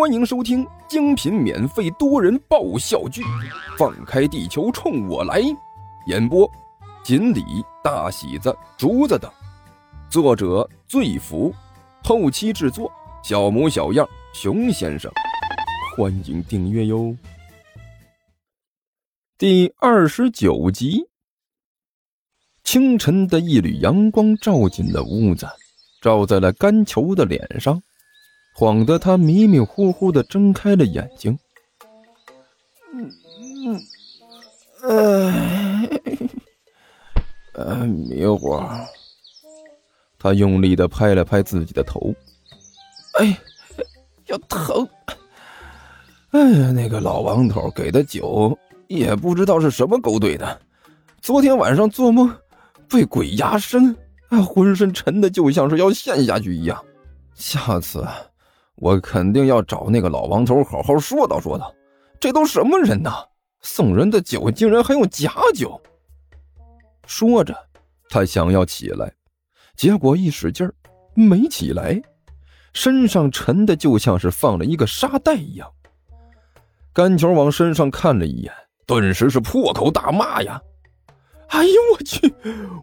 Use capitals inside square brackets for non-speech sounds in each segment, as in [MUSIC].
欢迎收听精品免费多人爆笑剧《放开地球冲我来》，演播：锦鲤、大喜子、竹子等，作者：醉福，后期制作：小模小样、熊先生。欢迎订阅哟。第二十九集，清晨的一缕阳光照进了屋子，照在了甘球的脸上。晃得他迷迷糊糊的睁开了眼睛。嗯嗯，[LAUGHS] 呃，迷糊。他用力的拍了拍自己的头，哎，要疼。哎呀，那个老王头给的酒也不知道是什么勾兑的，昨天晚上做梦被鬼压身，啊，浑身沉的就像是要陷下去一样。下次。我肯定要找那个老王头好好说道说道，这都什么人呐？送人的酒竟然还用假酒！说着，他想要起来，结果一使劲儿没起来，身上沉的就像是放了一个沙袋一样。甘球往身上看了一眼，顿时是破口大骂呀！哎呦我去！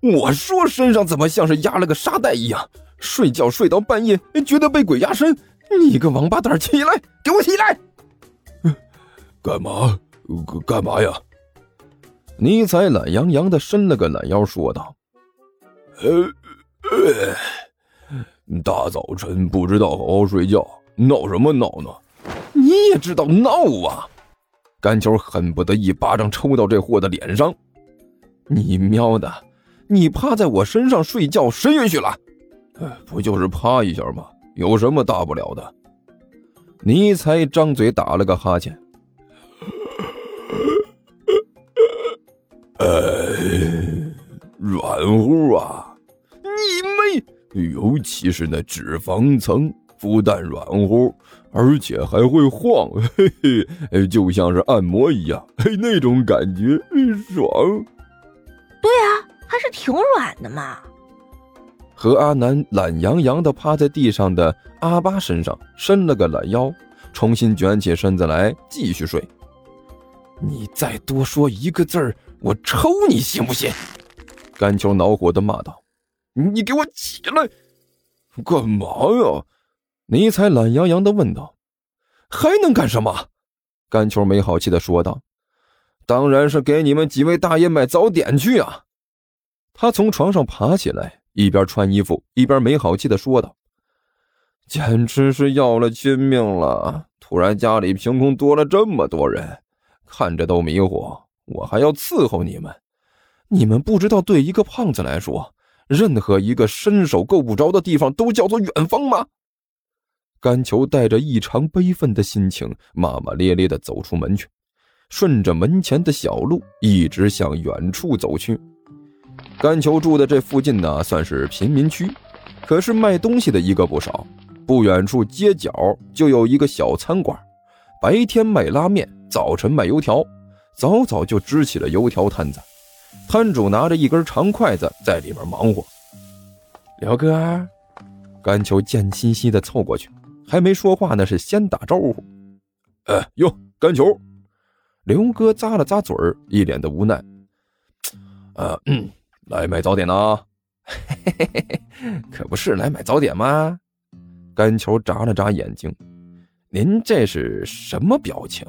我说身上怎么像是压了个沙袋一样？睡觉睡到半夜，觉得被鬼压身。你个王八蛋，起来！给我起来！干嘛？干嘛呀？尼采懒洋洋的伸了个懒腰，说道：“呃，大早晨不知道好好睡觉，闹什么闹呢？你也知道闹啊！”甘球恨不得一巴掌抽到这货的脸上。你喵的！你趴在我身上睡觉，谁允许了？不就是趴一下吗？有什么大不了的？尼才张嘴打了个哈欠。呃，软乎啊！你妹！尤其是那脂肪层，不但软乎，而且还会晃，嘿嘿，就像是按摩一样，嘿，那种感觉爽。对啊，还是挺软的嘛。和阿南懒洋洋地趴在地上的阿巴身上伸了个懒腰，重新卷起身子来继续睡。你再多说一个字儿，我抽你信不信？甘球恼火地骂道：“你给我起来！干嘛呀？”尼采懒洋洋地问道。“还能干什么？”甘球没好气地说道：“当然是给你们几位大爷买早点去啊！”他从床上爬起来。一边穿衣服一边没好气的说道：“简直是要了亲命了！突然家里凭空多了这么多人，看着都迷糊，我还要伺候你们。你们不知道，对一个胖子来说，任何一个伸手够不着的地方都叫做远方吗？”甘球带着异常悲愤的心情，骂骂咧咧的走出门去，顺着门前的小路一直向远处走去。甘球住的这附近呢，算是贫民区，可是卖东西的一个不少。不远处街角就有一个小餐馆，白天卖拉面，早晨卖油条，早早就支起了油条摊子。摊主拿着一根长筷子在里面忙活。刘哥，甘球贱兮兮的凑过去，还没说话呢，是先打招呼。哎哟，甘球，刘哥咂了咂嘴儿，一脸的无奈。呃。嗯来买早点呢？嘿嘿嘿嘿，可不是来买早点吗？甘球眨了眨眼睛，您这是什么表情？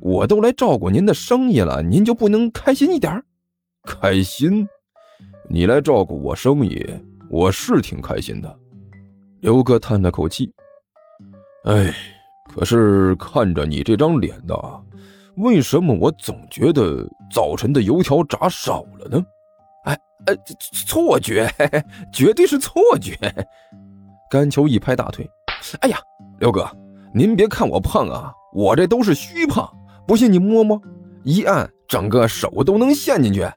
我都来照顾您的生意了，您就不能开心一点？开心？你来照顾我生意，我是挺开心的。刘哥叹了口气，哎，可是看着你这张脸呐，为什么我总觉得早晨的油条炸少了呢？呃，错觉，绝对是错觉。甘球一拍大腿，哎呀，刘哥，您别看我胖啊，我这都是虚胖。不信你摸摸，一按，整个手都能陷进去。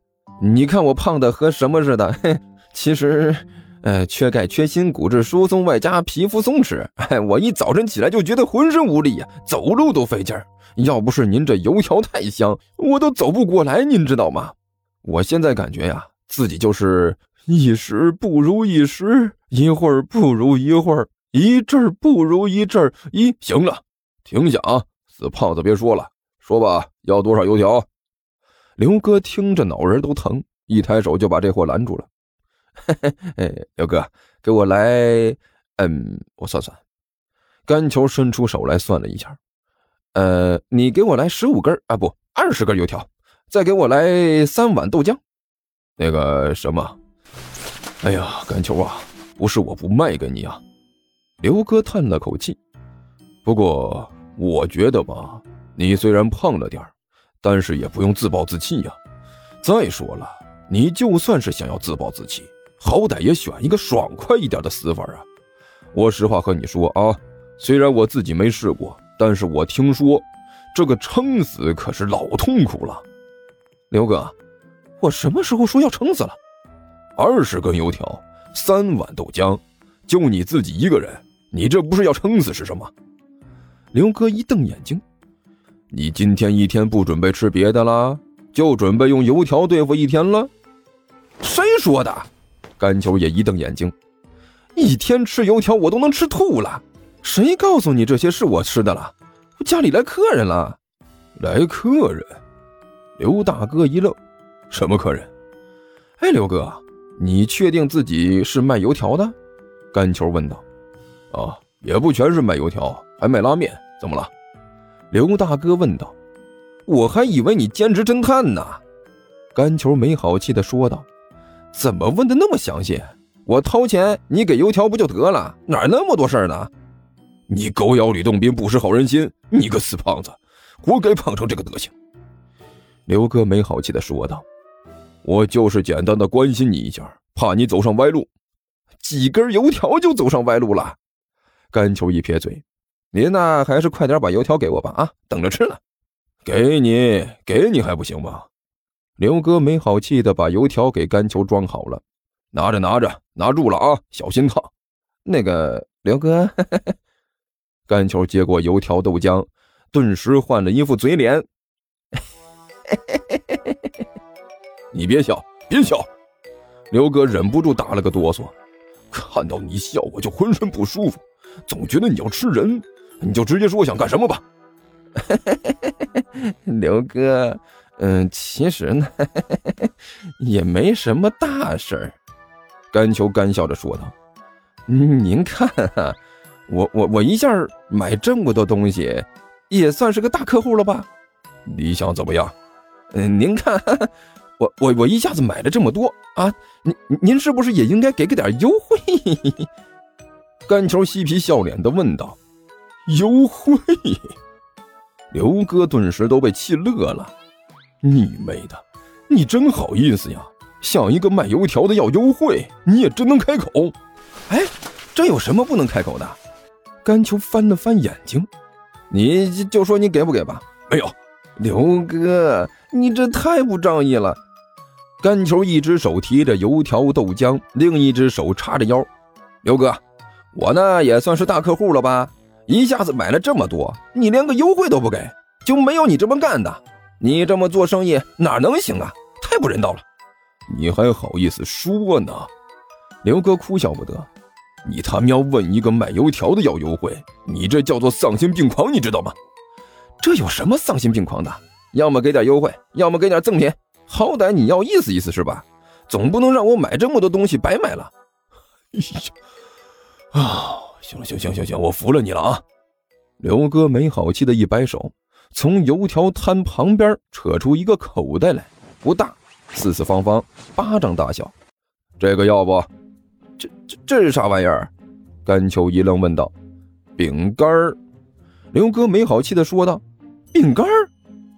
你看我胖的和什么似的？嘿，[LAUGHS] 其实，呃，缺钙、缺锌、骨质疏松，外加皮肤松弛。哎，我一早晨起来就觉得浑身无力呀，走路都费劲儿。要不是您这油条太香，我都走不过来，您知道吗？我现在感觉呀。自己就是一时不如一时，一会儿不如一会儿，一阵儿不如一阵儿。一行了，停下啊！死胖子，别说了，说吧，要多少油条？刘哥听着脑仁都疼，一抬手就把这货拦住了。嘿 [LAUGHS] 嘿刘哥，给我来……嗯，我算算。甘球伸出手来算了一下，呃，你给我来十五根啊，不，二十根油条，再给我来三碗豆浆。那个什么，哎呀，甘球啊，不是我不卖给你啊。刘哥叹了口气，不过我觉得吧，你虽然胖了点但是也不用自暴自弃呀。再说了，你就算是想要自暴自弃，好歹也选一个爽快一点的死法啊。我实话和你说啊，虽然我自己没试过，但是我听说这个撑死可是老痛苦了。刘哥，我什么时候说要撑死了？二十根油条，三碗豆浆，就你自己一个人。你这不是要撑死是什么？刘哥一瞪眼睛：“你今天一天不准备吃别的啦，就准备用油条对付一天了？”谁说的？甘球也一瞪眼睛：“一天吃油条我都能吃吐了，谁告诉你这些是我吃的了？家里来客人了。”来客人？刘大哥一愣：“什么客人？”哎，刘哥，你确定自己是卖油条的？甘球问道。啊，也不全是卖油条，还卖拉面，怎么了？刘大哥问道。我还以为你兼职侦探呢。甘球没好气的说道。怎么问的那么详细？我掏钱，你给油条不就得了？哪那么多事儿呢？你狗咬吕洞宾，不识好人心！你个死胖子，活该胖成这个德行！刘哥没好气的说道。我就是简单的关心你一下，怕你走上歪路。几根油条就走上歪路了？甘球一撇嘴：“您那还是快点把油条给我吧，啊，等着吃呢。”“给你，给你还不行吗？”刘哥没好气的把油条给甘球装好了，“拿着，拿着，拿住了啊，小心烫。”那个刘哥，[LAUGHS] 甘球接过油条豆浆，顿时换了一副嘴脸。“嘿嘿你别笑，别笑！”刘哥忍不住打了个哆嗦，看到你笑我就浑身不舒服。总觉得你要吃人，你就直接说想干什么吧。[LAUGHS] 刘哥，嗯，其实呢，也没什么大事儿。甘秋干笑着说道：“您看，我我我一下买这么多东西，也算是个大客户了吧？你想怎么样？嗯，您看，我我我一下子买了这么多啊，您您是不是也应该给个点优惠？”甘球嬉皮笑脸的问道：“优惠？”刘哥顿时都被气乐了。“你妹的，你真好意思呀！向一个卖油条的要优惠，你也真能开口。”“哎，这有什么不能开口的？”甘球翻了翻眼睛，“你就说你给不给吧。”“没有。”“刘哥，你这太不仗义了。”甘球一只手提着油条豆浆，另一只手叉着腰，“刘哥。”我呢也算是大客户了吧，一下子买了这么多，你连个优惠都不给，就没有你这么干的。你这么做生意哪能行啊？太不人道了！你还好意思说呢？刘哥哭笑不得。你他喵问一个卖油条的要优惠，你这叫做丧心病狂，你知道吗？这有什么丧心病狂的？要么给点优惠，要么给点赠品，好歹你要意思意思是吧？总不能让我买这么多东西白买了。[LAUGHS] 哎呀！啊，行了行行行行，我服了你了啊！刘哥没好气的一摆手，从油条摊旁边扯出一个口袋来，不大，四四方方，巴掌大小。这个要不？这这这是啥玩意儿？甘秋一愣，问道。饼干。刘哥没好气的说道。饼干？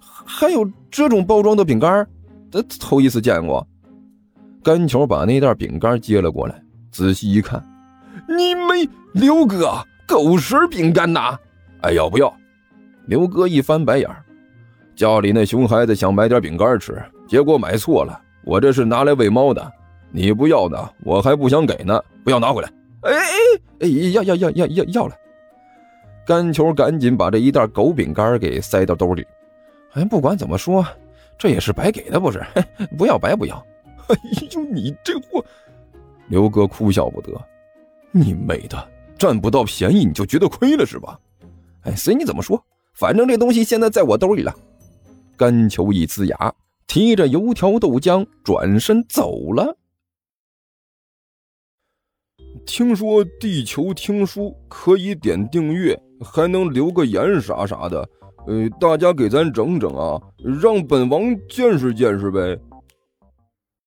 还有这种包装的饼干？这头一次见过。甘球把那袋饼干接了过来，仔细一看。你没刘哥狗食饼干呐？哎，要不要？刘哥一翻白眼儿，家里那熊孩子想买点饼干吃，结果买错了。我这是拿来喂猫的，你不要的，我还不想给呢。不要拿回来。哎哎哎，要要要要要要了！甘球赶紧把这一袋狗饼干给塞到兜里。哎，不管怎么说，这也是白给的，不是？[LAUGHS] 不要白不要。哎呦，你这货！刘哥哭笑不得。你妹的，占不到便宜你就觉得亏了是吧？哎，随你怎么说，反正这东西现在在我兜里了。甘球一呲牙，提着油条豆浆转身走了。听说地球听书可以点订阅，还能留个言啥啥的，呃，大家给咱整整啊，让本王见识见识呗。